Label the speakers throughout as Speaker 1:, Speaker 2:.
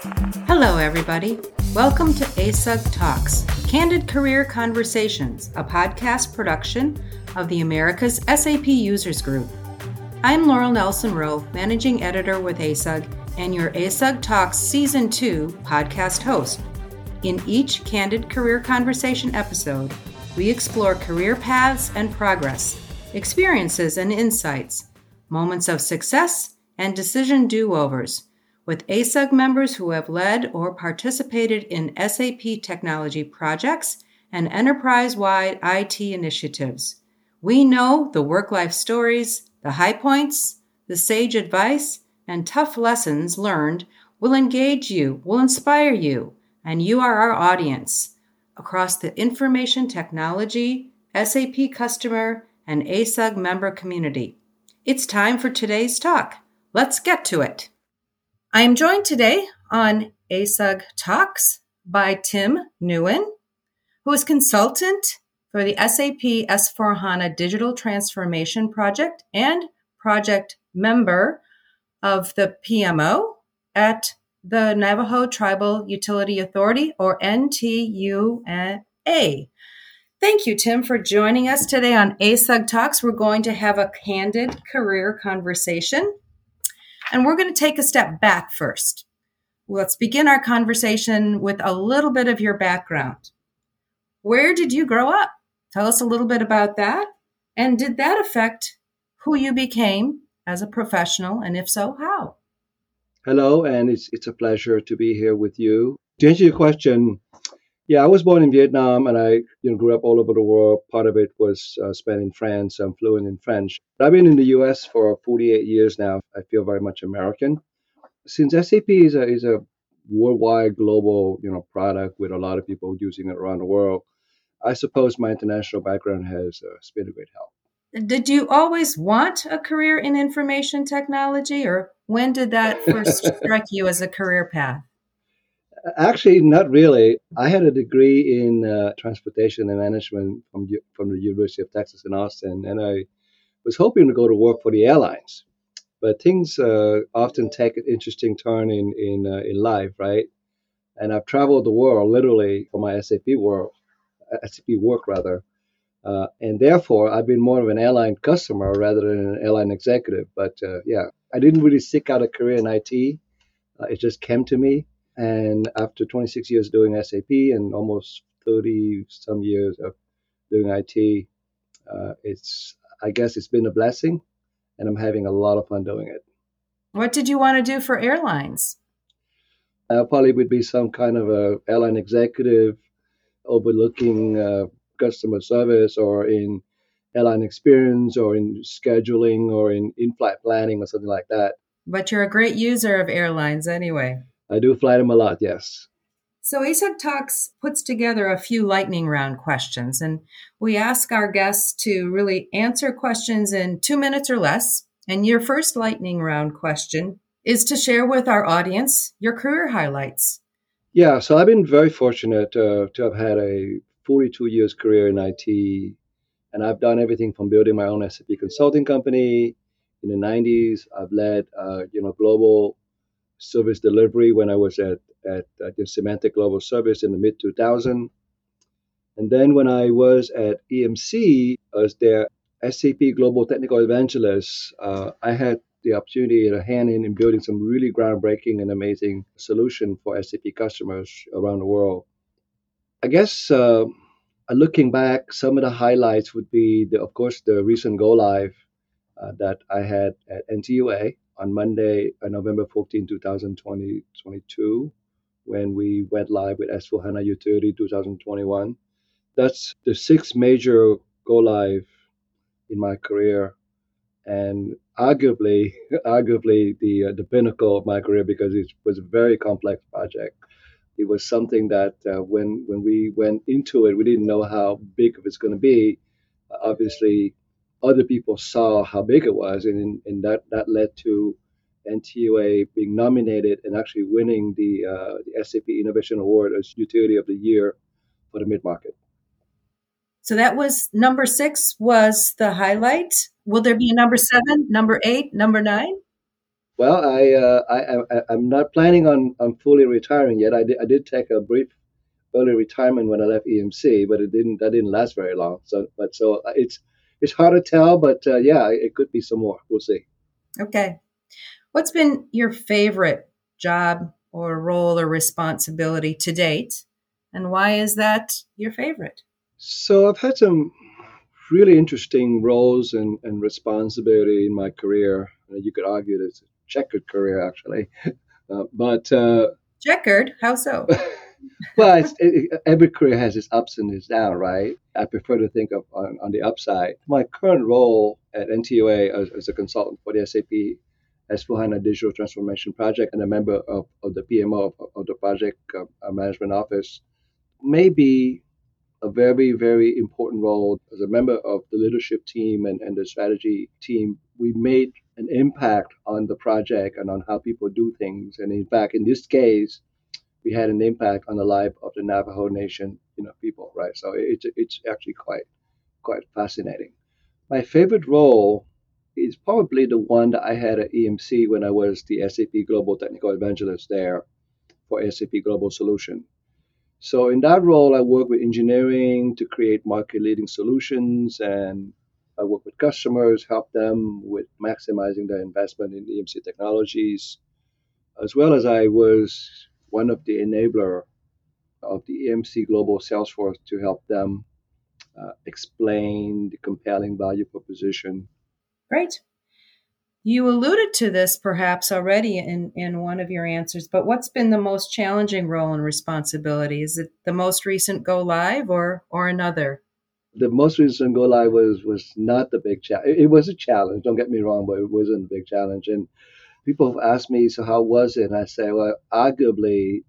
Speaker 1: Hello, everybody. Welcome to ASUG Talks, Candid Career Conversations, a podcast production of the America's SAP Users Group. I'm Laurel Nelson Rowe, Managing Editor with ASUG and your ASUG Talks Season 2 podcast host. In each Candid Career Conversation episode, we explore career paths and progress, experiences and insights, moments of success, and decision do overs with ASUG members who have led or participated in SAP technology projects and enterprise wide IT initiatives. We know the work life stories, the high points, the sage advice, and tough lessons learned will engage you, will inspire you, and you are our audience across the information technology, SAP customer, and ASUG member community. It's time for today's talk. Let's get to it. I am joined today on ASUG Talks by Tim Nguyen, who is consultant for the SAP S4HANA Digital Transformation Project and project member of the PMO at the Navajo Tribal Utility Authority, or NTUA. Thank you, Tim, for joining us today on ASUG Talks. We're going to have a candid career conversation and we're going to take a step back first. Let's begin our conversation with a little bit of your background. Where did you grow up? Tell us a little bit about that. And did that affect who you became as a professional? And if so, how?
Speaker 2: Hello, and it's, it's a pleasure to be here with you. To answer your question, yeah, I was born in Vietnam, and I you know grew up all over the world. Part of it was uh, spent in France. I'm fluent in French. I've been in the U.S. for 48 years now. I feel very much American. Since SAP is a is a worldwide global you know product with a lot of people using it around the world, I suppose my international background has uh, been a great help.
Speaker 1: Did you always want a career in information technology, or when did that first strike you as a career path?
Speaker 2: Actually, not really. I had a degree in uh, transportation and management from from the University of Texas in Austin, and I was hoping to go to work for the airlines. But things uh, often take an interesting turn in in uh, in life, right? And I've traveled the world literally for my SAP uh, SAP work rather, uh, and therefore I've been more of an airline customer rather than an airline executive. But uh, yeah, I didn't really seek out a career in IT. it just came to me and after 26 years doing SAP and almost 30 some years of doing IT, uh, it's I guess it's been a blessing, and I'm having a lot of fun doing it.
Speaker 1: What did you want to do for airlines?
Speaker 2: I probably would be some kind of a airline executive overlooking uh, customer service or in airline experience or in scheduling or in in-flight planning or something like that.
Speaker 1: But you're a great user of airlines anyway.
Speaker 2: I do fly them a lot, yes.
Speaker 1: So ASUG Talks puts together a few lightning round questions, and we ask our guests to really answer questions in two minutes or less. And your first lightning round question is to share with our audience your career highlights.
Speaker 2: Yeah, so I've been very fortunate uh, to have had a 42 years career in IT, and I've done everything from building my own SAP consulting company in the 90s. I've led, uh, you know, global service delivery when I was at, at, at the Symantec Global Service in the mid 2000. And then when I was at EMC as their SAP Global Technical Evangelist, uh, I had the opportunity to hand in in building some really groundbreaking and amazing solution for SAP customers around the world. I guess uh, looking back, some of the highlights would be, the, of course, the recent go live uh, that I had at NTUA on Monday, uh, November 14, 2022, when we went live with S4 HANA Utility 2021. That's the sixth major go live in my career, and arguably, arguably the uh, the pinnacle of my career because it was a very complex project. It was something that uh, when when we went into it, we didn't know how big it was going to be. obviously, other people saw how big it was, and, and that, that led to NTUA being nominated and actually winning the, uh, the SAP Innovation Award as Utility of the Year for the mid market.
Speaker 1: So that was number six was the highlight. Will there be a number seven, number eight, number nine?
Speaker 2: Well, I, uh, I, I am not planning on, on fully retiring yet. I did, I did take a brief early retirement when I left EMC, but it didn't that didn't last very long. So, but so uh, it's it's hard to tell, but uh, yeah, it could be some more. We'll see.
Speaker 1: Okay, what's been your favorite job or role or responsibility to date, and why is that your favorite?
Speaker 2: So I've had some really interesting roles and, and responsibility in my career. You could argue that it's a checkered career, actually, uh, but uh,
Speaker 1: checkered. How so?
Speaker 2: well, it, every career has its ups and its downs, right? I prefer to think of on, on the upside. My current role at NTUA as, as a consultant for the SAP S4HANA Digital Transformation Project and a member of, of the PMO of, of the project uh, management office may be a very, very important role as a member of the leadership team and, and the strategy team. We made an impact on the project and on how people do things. And in fact, in this case, we had an impact on the life of the Navajo Nation, you know, people, right? So it's it's actually quite quite fascinating. My favorite role is probably the one that I had at EMC when I was the SAP Global Technical Evangelist there for SAP Global Solution. So in that role, I work with engineering to create market-leading solutions, and I work with customers, help them with maximizing their investment in EMC technologies, as well as I was one of the enabler of the EMC Global Salesforce to help them uh, explain the compelling value proposition.
Speaker 1: Great. You alluded to this perhaps already in, in one of your answers, but what's been the most challenging role and responsibility? Is it the most recent go live or, or another?
Speaker 2: The most recent go live was, was not the big challenge. It, it was a challenge, don't get me wrong, but it wasn't a big challenge. And people have asked me, so how was it? And I say, well, arguably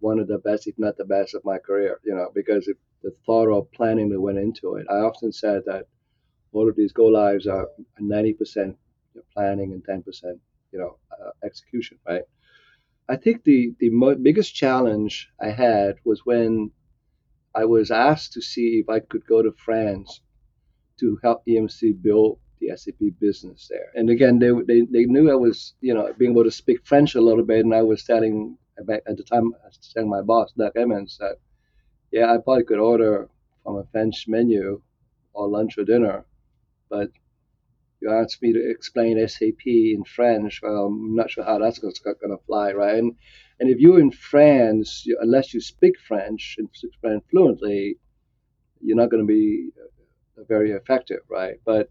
Speaker 2: one of the best, if not the best, of my career, you know, because the thought of planning that went into it. I often said that all of these go lives are 90% planning and 10%, you know, uh, execution, right? I think the the mo- biggest challenge I had was when I was asked to see if I could go to France to help EMC build the SAP business there. And again, they, they, they knew I was, you know, being able to speak French a little bit, and I was telling at the time, I was telling my boss, Doug Emmons, that yeah, I probably could order from a French menu or lunch or dinner, but you asked me to explain SAP in French. Well, I'm not sure how that's going to fly, right? And, and if you're in France, you, unless you speak French and speak French fluently, you're not going to be uh, very effective, right? But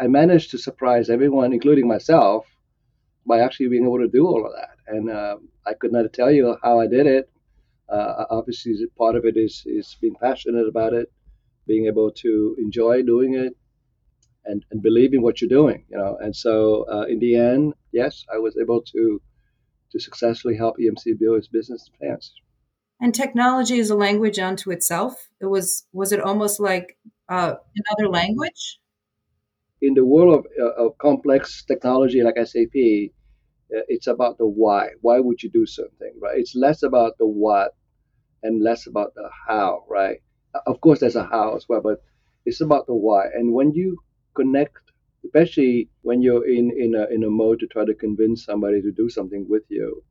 Speaker 2: I managed to surprise everyone, including myself, by actually being able to do all of that. And uh, I could not tell you how I did it. Uh, obviously, part of it is is being passionate about it, being able to enjoy doing it, and, and believe in what you're doing, you know. And so uh, in the end, yes, I was able to to successfully help EMC build its business plans.
Speaker 1: And technology is a language unto itself. It was was it almost like uh, another language?
Speaker 2: In the world of, uh, of complex technology like SAP, uh, it's about the why. Why would you do something, right? It's less about the what and less about the how, right? Of course, there's a how as well, but it's about the why. And when you connect, especially when you're in in a in a mode to try to convince somebody to do something with you,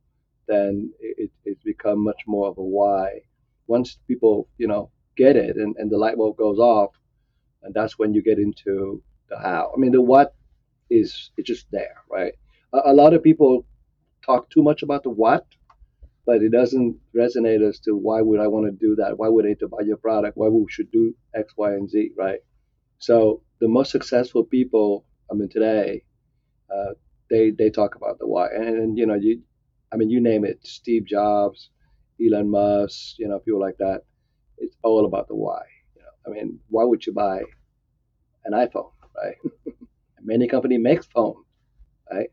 Speaker 2: then it it's become much more of a why. Once people you know get it and, and the light bulb goes off, and that's when you get into the how. I mean, the what is it's just there, right? A, a lot of people talk too much about the what, but it doesn't resonate as to why would I want to do that? Why would I need to buy your product? Why we should do X, Y, and Z, right? So the most successful people, I mean, today, uh, they they talk about the why, and, and, you know, you, I mean, you name it, Steve Jobs, Elon Musk, you know, people like that. It's all about the why. You know, I mean, why would you buy an iPhone, right? Many company makes phones, right?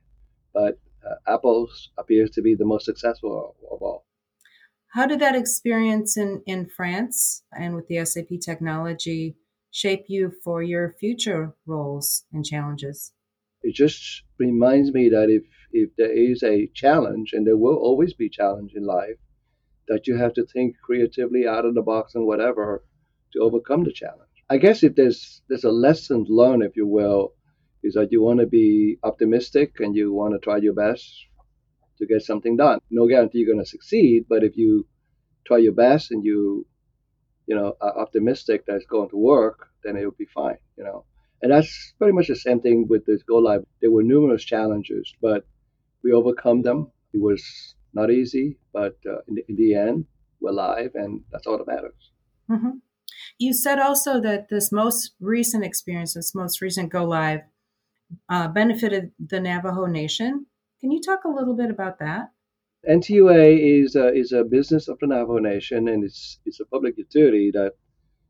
Speaker 2: But uh, Apple appears to be the most successful of, of all.
Speaker 1: How did that experience in, in France and with the SAP technology shape you for your future roles and challenges?
Speaker 2: It just reminds me that if, if there is a challenge, and there will always be challenge in life, that you have to think creatively out of the box and whatever to overcome the challenge. I guess if there's there's a lesson learned, if you will, is that you want to be optimistic and you want to try your best to get something done. No guarantee you're going to succeed, but if you try your best and you, you know, are optimistic that it's going to work, then it will be fine, you know. And that's pretty much the same thing with this go live. There were numerous challenges, but we overcome them. It was not easy, but uh, in, the, in, the, end, we're live, and that's all that matters.
Speaker 1: Mm-hmm. You said also that this most recent experience, this most recent go live, uh, benefited the Navajo Nation. Can you talk a little bit about that?
Speaker 2: NTUA is a, is a business of the Navajo Nation, and it's it's a public utility that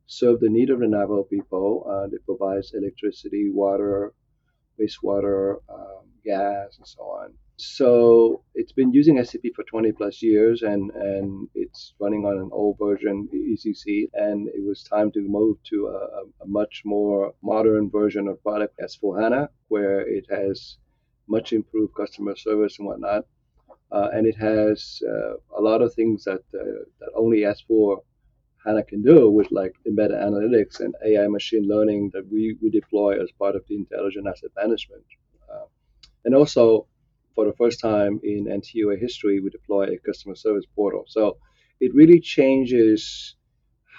Speaker 2: serves the need of the Navajo people. Uh, it provides electricity, water, wastewater, um, gas, and so on. So it's been using SAP for 20 plus years, and and it's running on an old version ECC, and it was time to move to a, a much more modern version of product S4 HANA, where it has much improved customer service and whatnot. Uh, and it has uh, a lot of things that uh, that only S4 HANA can do, with like embedded analytics and AI machine learning that we, we deploy as part of the intelligent asset management. Uh, and also, for the first time in NTUA history, we deploy a customer service portal. So it really changes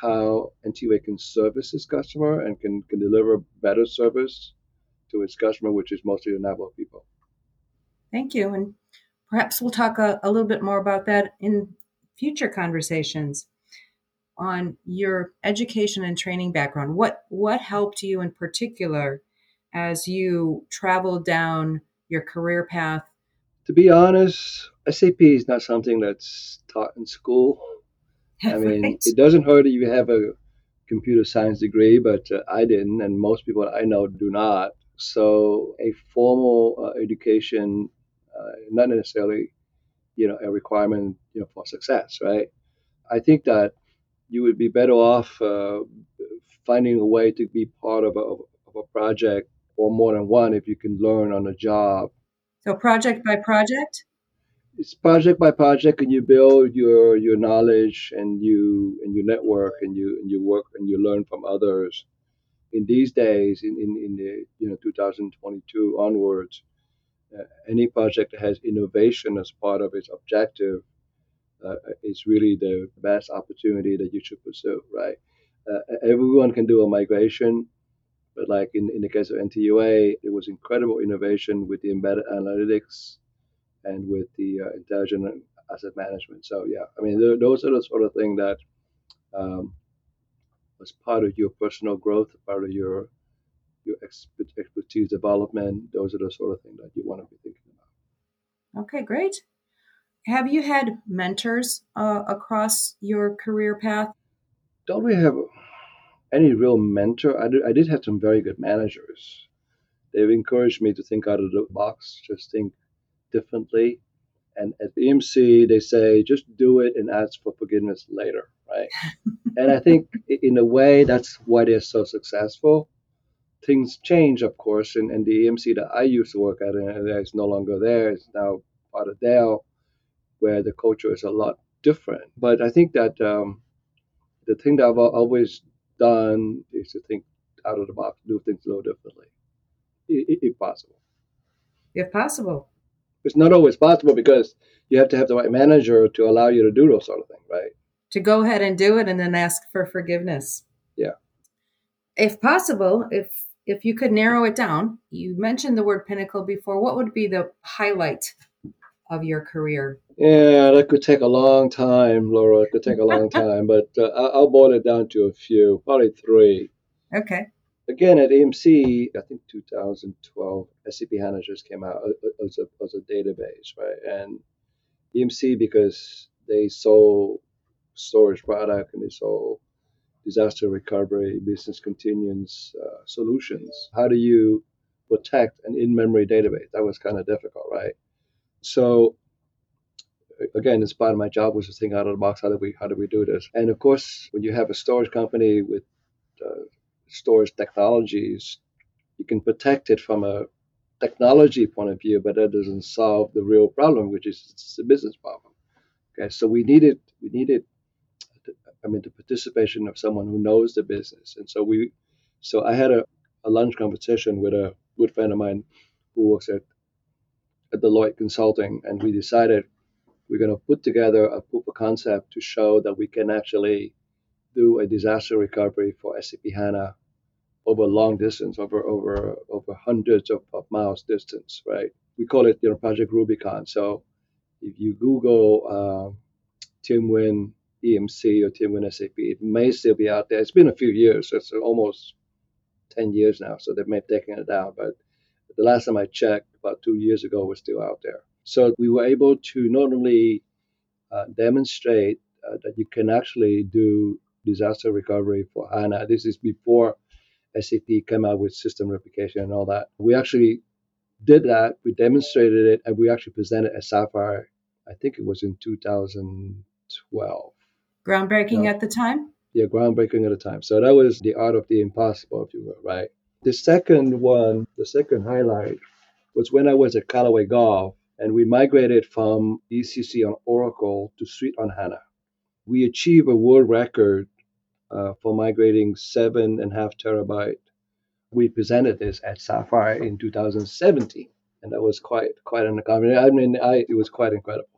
Speaker 2: how NTUA can service its customer and can, can deliver better service to its customer, which is mostly the Navajo people.
Speaker 1: Thank you. And perhaps we'll talk a, a little bit more about that in future conversations on your education and training background. What what helped you in particular as you traveled down your career path?
Speaker 2: To be honest, SAP is not something that's taught in school. I mean, right. it doesn't hurt that you have a computer science degree, but uh, I didn't, and most people I know do not. So, a formal uh, education uh, not necessarily, you know, a requirement, you know, for success, right? I think that you would be better off uh, finding a way to be part of a, of a project or more than one if you can learn on the job.
Speaker 1: So project by project?
Speaker 2: It's project by project, and you build your your knowledge and you and your network, and you and you work and you learn from others. In these days, in, in, in the you know 2022 onwards, uh, any project that has innovation as part of its objective uh, is really the best opportunity that you should pursue, right? Uh, everyone can do a migration, but like in, in the case of NTUA, it was incredible innovation with the embedded analytics and with the uh, intelligent asset management. So yeah, I mean, those are the sort of thing that um, was part of your personal growth, part of your your expertise development. Those are the sort of things that you want to be thinking about.
Speaker 1: Okay, great. Have you had mentors uh, across your career path?
Speaker 2: Don't we have any real mentor? I did, I did have some very good managers. They've encouraged me to think out of the box, just think differently. And at the EMC, they say just do it and ask for forgiveness later, right? and I think in a way that's why they're so successful things change, of course, and, and the EMC that I used to work at and is no longer there. It's now part of Dell, where the culture is a lot different. But I think that um, the thing that I've always done is to think out of the box, do things a little differently, if, if possible.
Speaker 1: If possible.
Speaker 2: It's not always possible because you have to have the right manager to allow you to do those sort of things, right?
Speaker 1: To go ahead and do it and then ask for forgiveness.
Speaker 2: Yeah.
Speaker 1: If possible, if if you could narrow it down, you mentioned the word pinnacle before. What would be the highlight of your career?
Speaker 2: Yeah, that could take a long time, Laura. It could take a long time, but uh, I'll boil it down to a few, probably three.
Speaker 1: Okay.
Speaker 2: Again, at EMC, I think 2012, SAP HANA just came out as a, as a database, right? And EMC, because they sold storage product and they sold disaster recovery, business continuance uh, solutions. How do you protect an in-memory database? That was kind of difficult, right? So again, it's part of my job was to think out of the box. How do we how do we do this? And of course, when you have a storage company with uh, storage technologies, you can protect it from a technology point of view, but that doesn't solve the real problem, which is it's a business problem. Okay, so we needed we needed I mean, the participation of someone who knows the business. And so we, so I had a, a lunch conversation with a good friend of mine who works at, at Deloitte Consulting, and we decided we're going to put together a proof of concept to show that we can actually do a disaster recovery for SAP HANA over long distance, over over over hundreds of, of miles distance, right? We call it you know Project Rubicon. So if you Google uh, Tim Nguyen EMC or Tim Nguyen SAP, it may still be out there. It's been a few years. It's almost 10 years now, so they may have taken it down. But the last time I checked, about two years ago, was still out there. So we were able to not only uh, demonstrate uh, that you can actually do disaster recovery for HANA. This is before SAP came out with system replication and all that. We actually did that. We demonstrated it, and we actually presented at Sapphire. I think it was in 2012.
Speaker 1: Groundbreaking at the time.
Speaker 2: Yeah, groundbreaking at the time. So that was the art of the impossible, if you will, right? The second one, the second highlight, was when I was at Callaway Golf, and we migrated from ECC on Oracle to Suite on HANA. We achieved a world record uh, for migrating seven and a half terabyte. We presented this at Sapphire in 2017, and that was quite quite an accomplishment. I mean, I, it was quite incredible.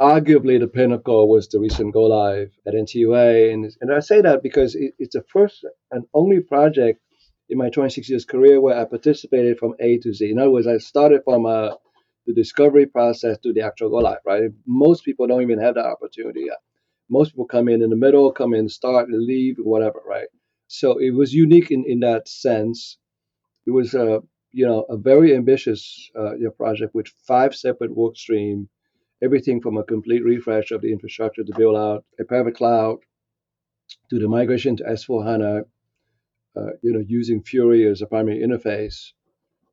Speaker 2: Arguably, the pinnacle was the recent go live at NTUA, and, and I say that because it, it's the first and only project in my 26 years career where I participated from A to Z. In other words, I started from uh, the discovery process to the actual go live. Right? Most people don't even have that opportunity yet most people come in in the middle, come in, start, leave, whatever, right? So it was unique in, in that sense. It was a you know a very ambitious uh, project with five separate work streams, everything from a complete refresh of the infrastructure to build out a private cloud, to the migration to S4 HANA, uh, you know using Fiori as a primary interface,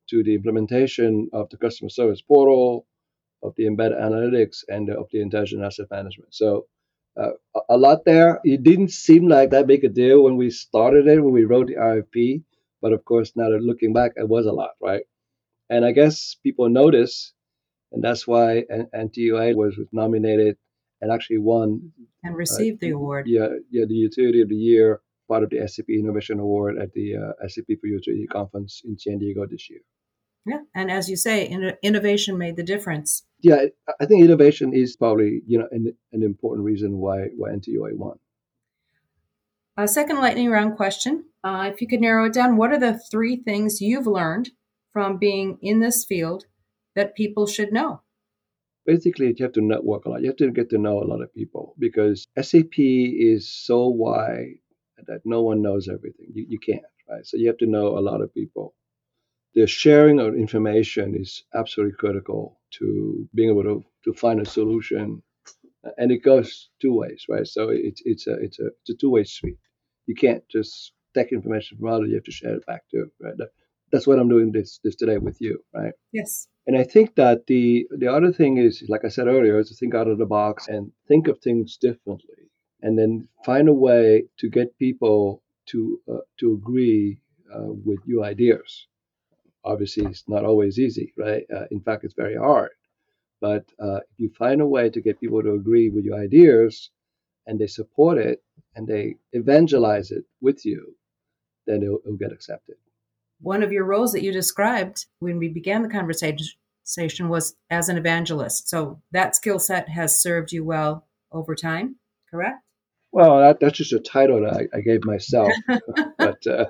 Speaker 2: to the implementation of the customer service portal, of the embedded analytics, and of the intelligent asset management. So uh, a lot there. It didn't seem like that big a deal when we started it, when we wrote the RFP. But of course, now that looking back, it was a lot, right? And I guess people notice, and that's why NTUA was nominated and actually won
Speaker 1: and received uh, the award.
Speaker 2: Yeah, yeah, the Utility of the Year, part of the SAP Innovation Award at the uh, SAP for Utility conference in San Diego this year.
Speaker 1: Yeah, and as you say, innovation made the difference.
Speaker 2: Yeah, I think innovation is probably you know an, an important reason why why NTUA won.
Speaker 1: A second lightning round question: uh, If you could narrow it down, what are the three things you've learned from being in this field that people should know?
Speaker 2: Basically, you have to network a lot. You have to get to know a lot of people because SAP is so wide that no one knows everything. You, you can't, right? So you have to know a lot of people the sharing of information is absolutely critical to being able to, to find a solution. And it goes two ways, right? So it's it's a it's a it's a two way street. You can't just take information from others; you have to share it back too, right? That's what I'm doing this this today with you, right?
Speaker 1: Yes.
Speaker 2: And I think that the the other thing is, like I said earlier, is to think out of the box and think of things differently, and then find a way to get people to uh, to agree uh, with your ideas obviously it's not always easy, right? Uh, in fact, it's very hard. But uh, if you find a way to get people to agree with your ideas and they support it and they evangelize it with you, then it'll, it'll get accepted.
Speaker 1: One of your roles that you described when we began the conversation was as an evangelist. So that skill set has served you well over time, correct?
Speaker 2: Well, that, that's just a title that I, I gave myself, but uh,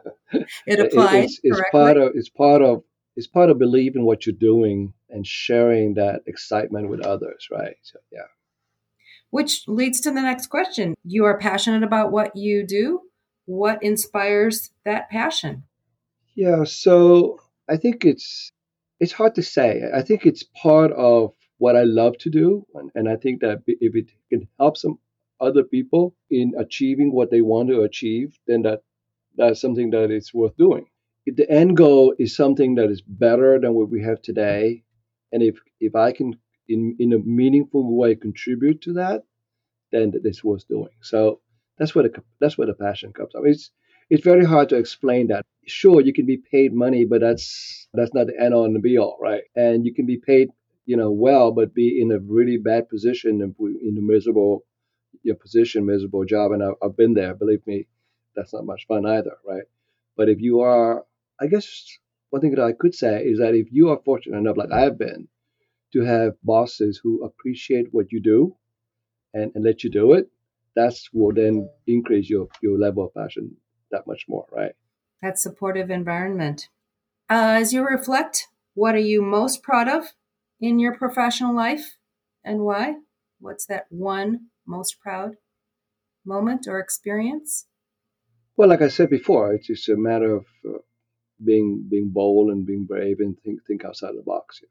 Speaker 1: it applies.
Speaker 2: It's, it's part of it's part of it's part of believing what you're doing and sharing that excitement with others, right? So, yeah.
Speaker 1: Which leads to the next question. You are passionate about what you do. What inspires that passion?
Speaker 2: Yeah, so I think it's it's hard to say. I think it's part of what I love to do, and, and I think that if it can help some other people in achieving what they want to achieve, then that that's something that is worth doing If the end goal is something that is better than what we have today, and if if I can in in a meaningful way contribute to that, then it's worth doing. So that's where the that's where the passion comes from. It's it's very hard to explain that. Sure, you can be paid money, but that's that's not the end all and the be all, right? And you can be paid, you know, well, but be in a really bad position and in a miserable your position, miserable job. And I've, I've been there. Believe me, that's not much fun either, right? But if you are I guess one thing that I could say is that if you are fortunate enough, like I have been, to have bosses who appreciate what you do and, and let you do it, that's will then increase your, your level of passion that much more, right?
Speaker 1: That supportive environment. Uh, as you reflect, what are you most proud of in your professional life and why? What's that one most proud moment or experience?
Speaker 2: Well, like I said before, it's just a matter of uh, being being bold and being brave and think think outside the box. Yeah.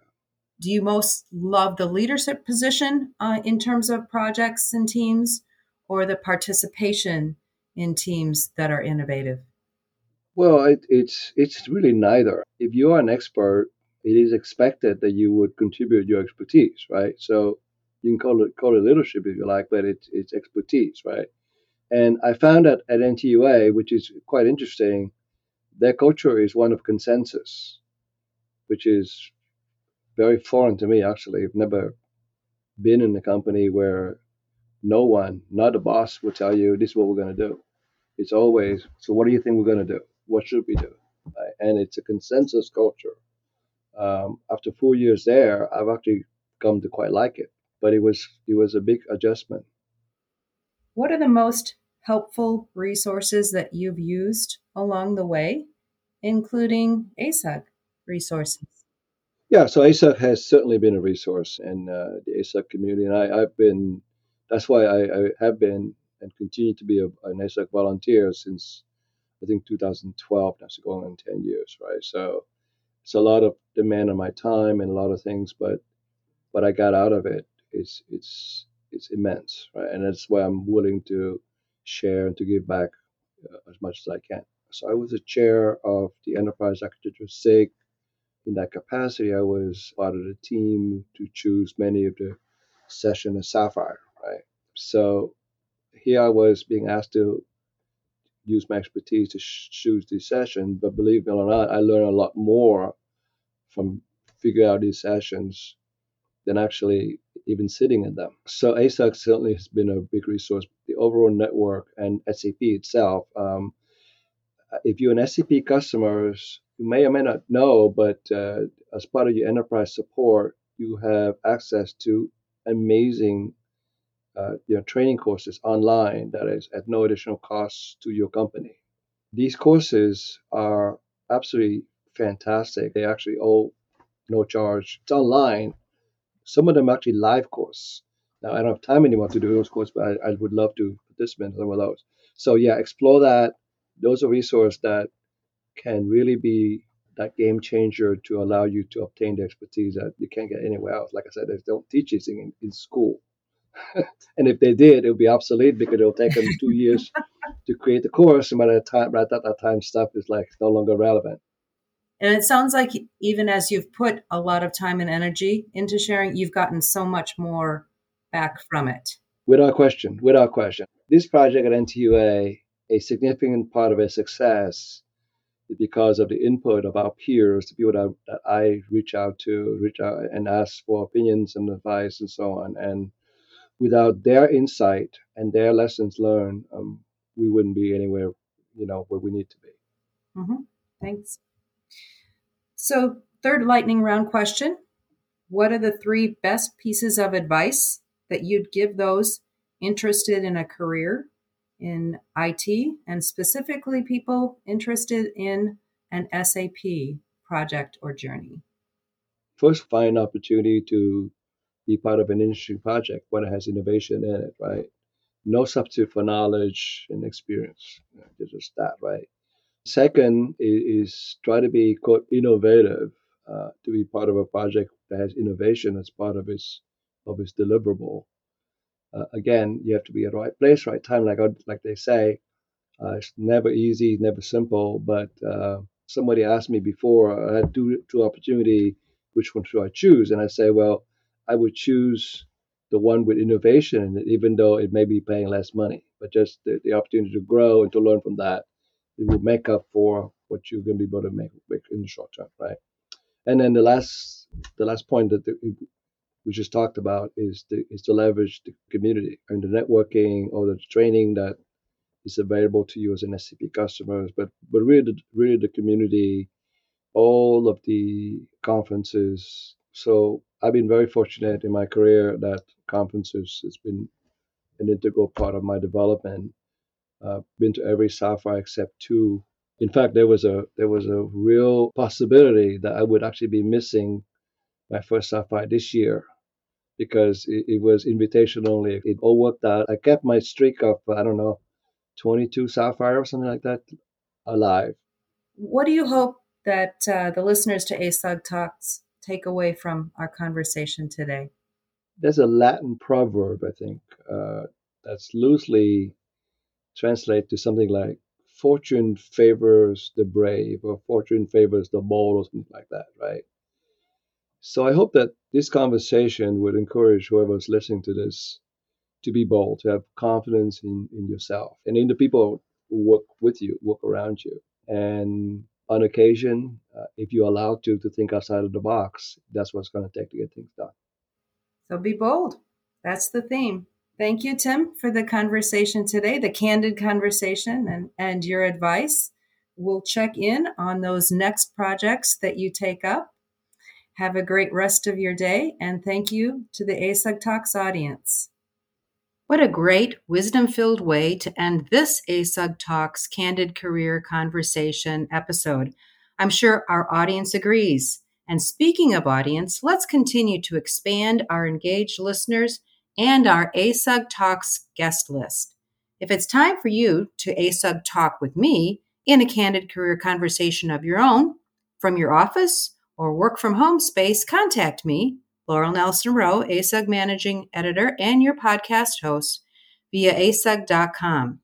Speaker 1: Do you most love the leadership position uh, in terms of projects and teams, or the participation in teams that are innovative?
Speaker 2: Well, it, it's it's really neither. If you are an expert, it is expected that you would contribute your expertise, right? So you can call it call it leadership if you like, but it's it's expertise, right? And I found that at NTUA, which is quite interesting, their culture is one of consensus, which is very foreign to me, actually. I've never been in a company where no one, not the boss, will tell you this is what we're going to do. It's always, so what do you think we're going to do? What should we do? Right? And it's a consensus culture. Um, after four years there, I've actually come to quite like it, but it was it was a big adjustment.
Speaker 1: What are the most helpful resources that you've used along the way, including ASUG resources?
Speaker 2: Yeah, so ASUG has certainly been a resource in uh, the ASUG community, and I, have been. That's why I, I, have been and continue to be a, an ASUG volunteer since I think 2012. That's going on 10 years, right? So it's a lot of demand on my time and a lot of things, but what I got out of it is it's it's immense, right? And that's why I'm willing to share and to give back uh, as much as I can. So I was the chair of the enterprise architecture SIG. In that capacity, I was part of the team to choose many of the session as Sapphire, right? So here I was being asked to use my expertise to sh- choose the session, but believe it or not, I learned a lot more from figuring out these sessions than actually even sitting in them. So ASUG certainly has been a big resource. The overall network and SAP itself. Um, if you're an SAP customer, you may or may not know, but uh, as part of your enterprise support, you have access to amazing uh, you know, training courses online that is at no additional cost to your company. These courses are absolutely fantastic. They actually all no charge. It's online, some of them actually live course. Now I don't have time anymore to do those courses, but I, I would love to participate in some of those. So yeah, explore that. Those are resources that can really be that game changer to allow you to obtain the expertise that you can't get anywhere else. Like I said, they don't teach this in, in school. and if they did, it would be obsolete because it'll take them two years to create the course, and by the time, right at that time, stuff is like no longer relevant.
Speaker 1: And it sounds like even as you've put a lot of time and energy into sharing, you've gotten so much more back from it.
Speaker 2: Without question, without question. This project at NTUA, a significant part of its success is because of the input of our peers, the people that, that I reach out to, reach out and ask for opinions and advice and so on. And without their insight and their lessons learned, um, we wouldn't be anywhere, you know, where we need to be.
Speaker 1: Mm-hmm. Thanks. So, third lightning round question What are the three best pieces of advice that you'd give those interested in a career in IT and specifically people interested in an SAP project or journey?
Speaker 2: First, find opportunity to be part of an industry project when it has innovation in it, right? No substitute for knowledge and experience. Know, just that, right? Second is, is try to be quote innovative, uh, to be part of a project that has innovation as part of its of its deliverable. Uh, again, you have to be at the right place, right time, like like they say. Uh, it's never easy, never simple. But uh, somebody asked me before, I had two two opportunity, which one should I choose? And I say, well, I would choose the one with innovation, even though it may be paying less money, but just the, the opportunity to grow and to learn from that it will make up for what you're going to be able to make, make in the short term, right? And then the last the last point that the, we just talked about is the, is to leverage the community and the networking or the training that is available to you as an SAP customer, but but really the, really the community all of the conferences. So I've been very fortunate in my career that conferences has been an integral part of my development. Uh, been to every Sapphire except two. In fact, there was a there was a real possibility that I would actually be missing my first Sapphire this year because it, it, was invitation only. It all worked out. I kept my streak of I don't know, 22 Sapphire or something like that alive.
Speaker 1: What do you hope that uh, the listeners to ASUG Talks take away from our conversation today?
Speaker 2: There's a Latin proverb, I think, uh, that's loosely translated to something like fortune favors the brave or fortune favors the bold or something like that, right? So I hope that this conversation would encourage whoever's listening to this to be bold, to have confidence in, in yourself and in the people who work with you, work around you. And on occasion, uh, if you're allowed to, to think outside of the box, that's what's going to take to get things done.
Speaker 1: So be bold. That's the theme. Thank you, Tim, for the conversation today, the candid conversation and, and your advice. We'll check in on those next projects that you take up. Have a great rest of your day, and thank you to the ASUG Talks audience. What a great, wisdom filled way to end this ASUG Talks Candid Career Conversation episode. I'm sure our audience agrees. And speaking of audience, let's continue to expand our engaged listeners and our ASUG Talks guest list. If it's time for you to ASUG talk with me in a candid career conversation of your own, from your office or work from home space, contact me Laurel Nelson Rowe, ASUG Managing Editor and your podcast host via asug.com.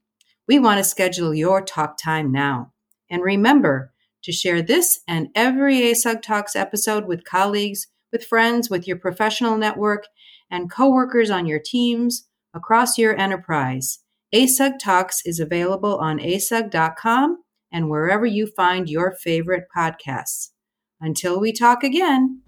Speaker 1: We want to schedule your talk time now. And remember to share this and every ASUG Talks episode with colleagues, with friends, with your professional network, and coworkers on your teams across your enterprise. ASUG Talks is available on asug.com and wherever you find your favorite podcasts. Until we talk again,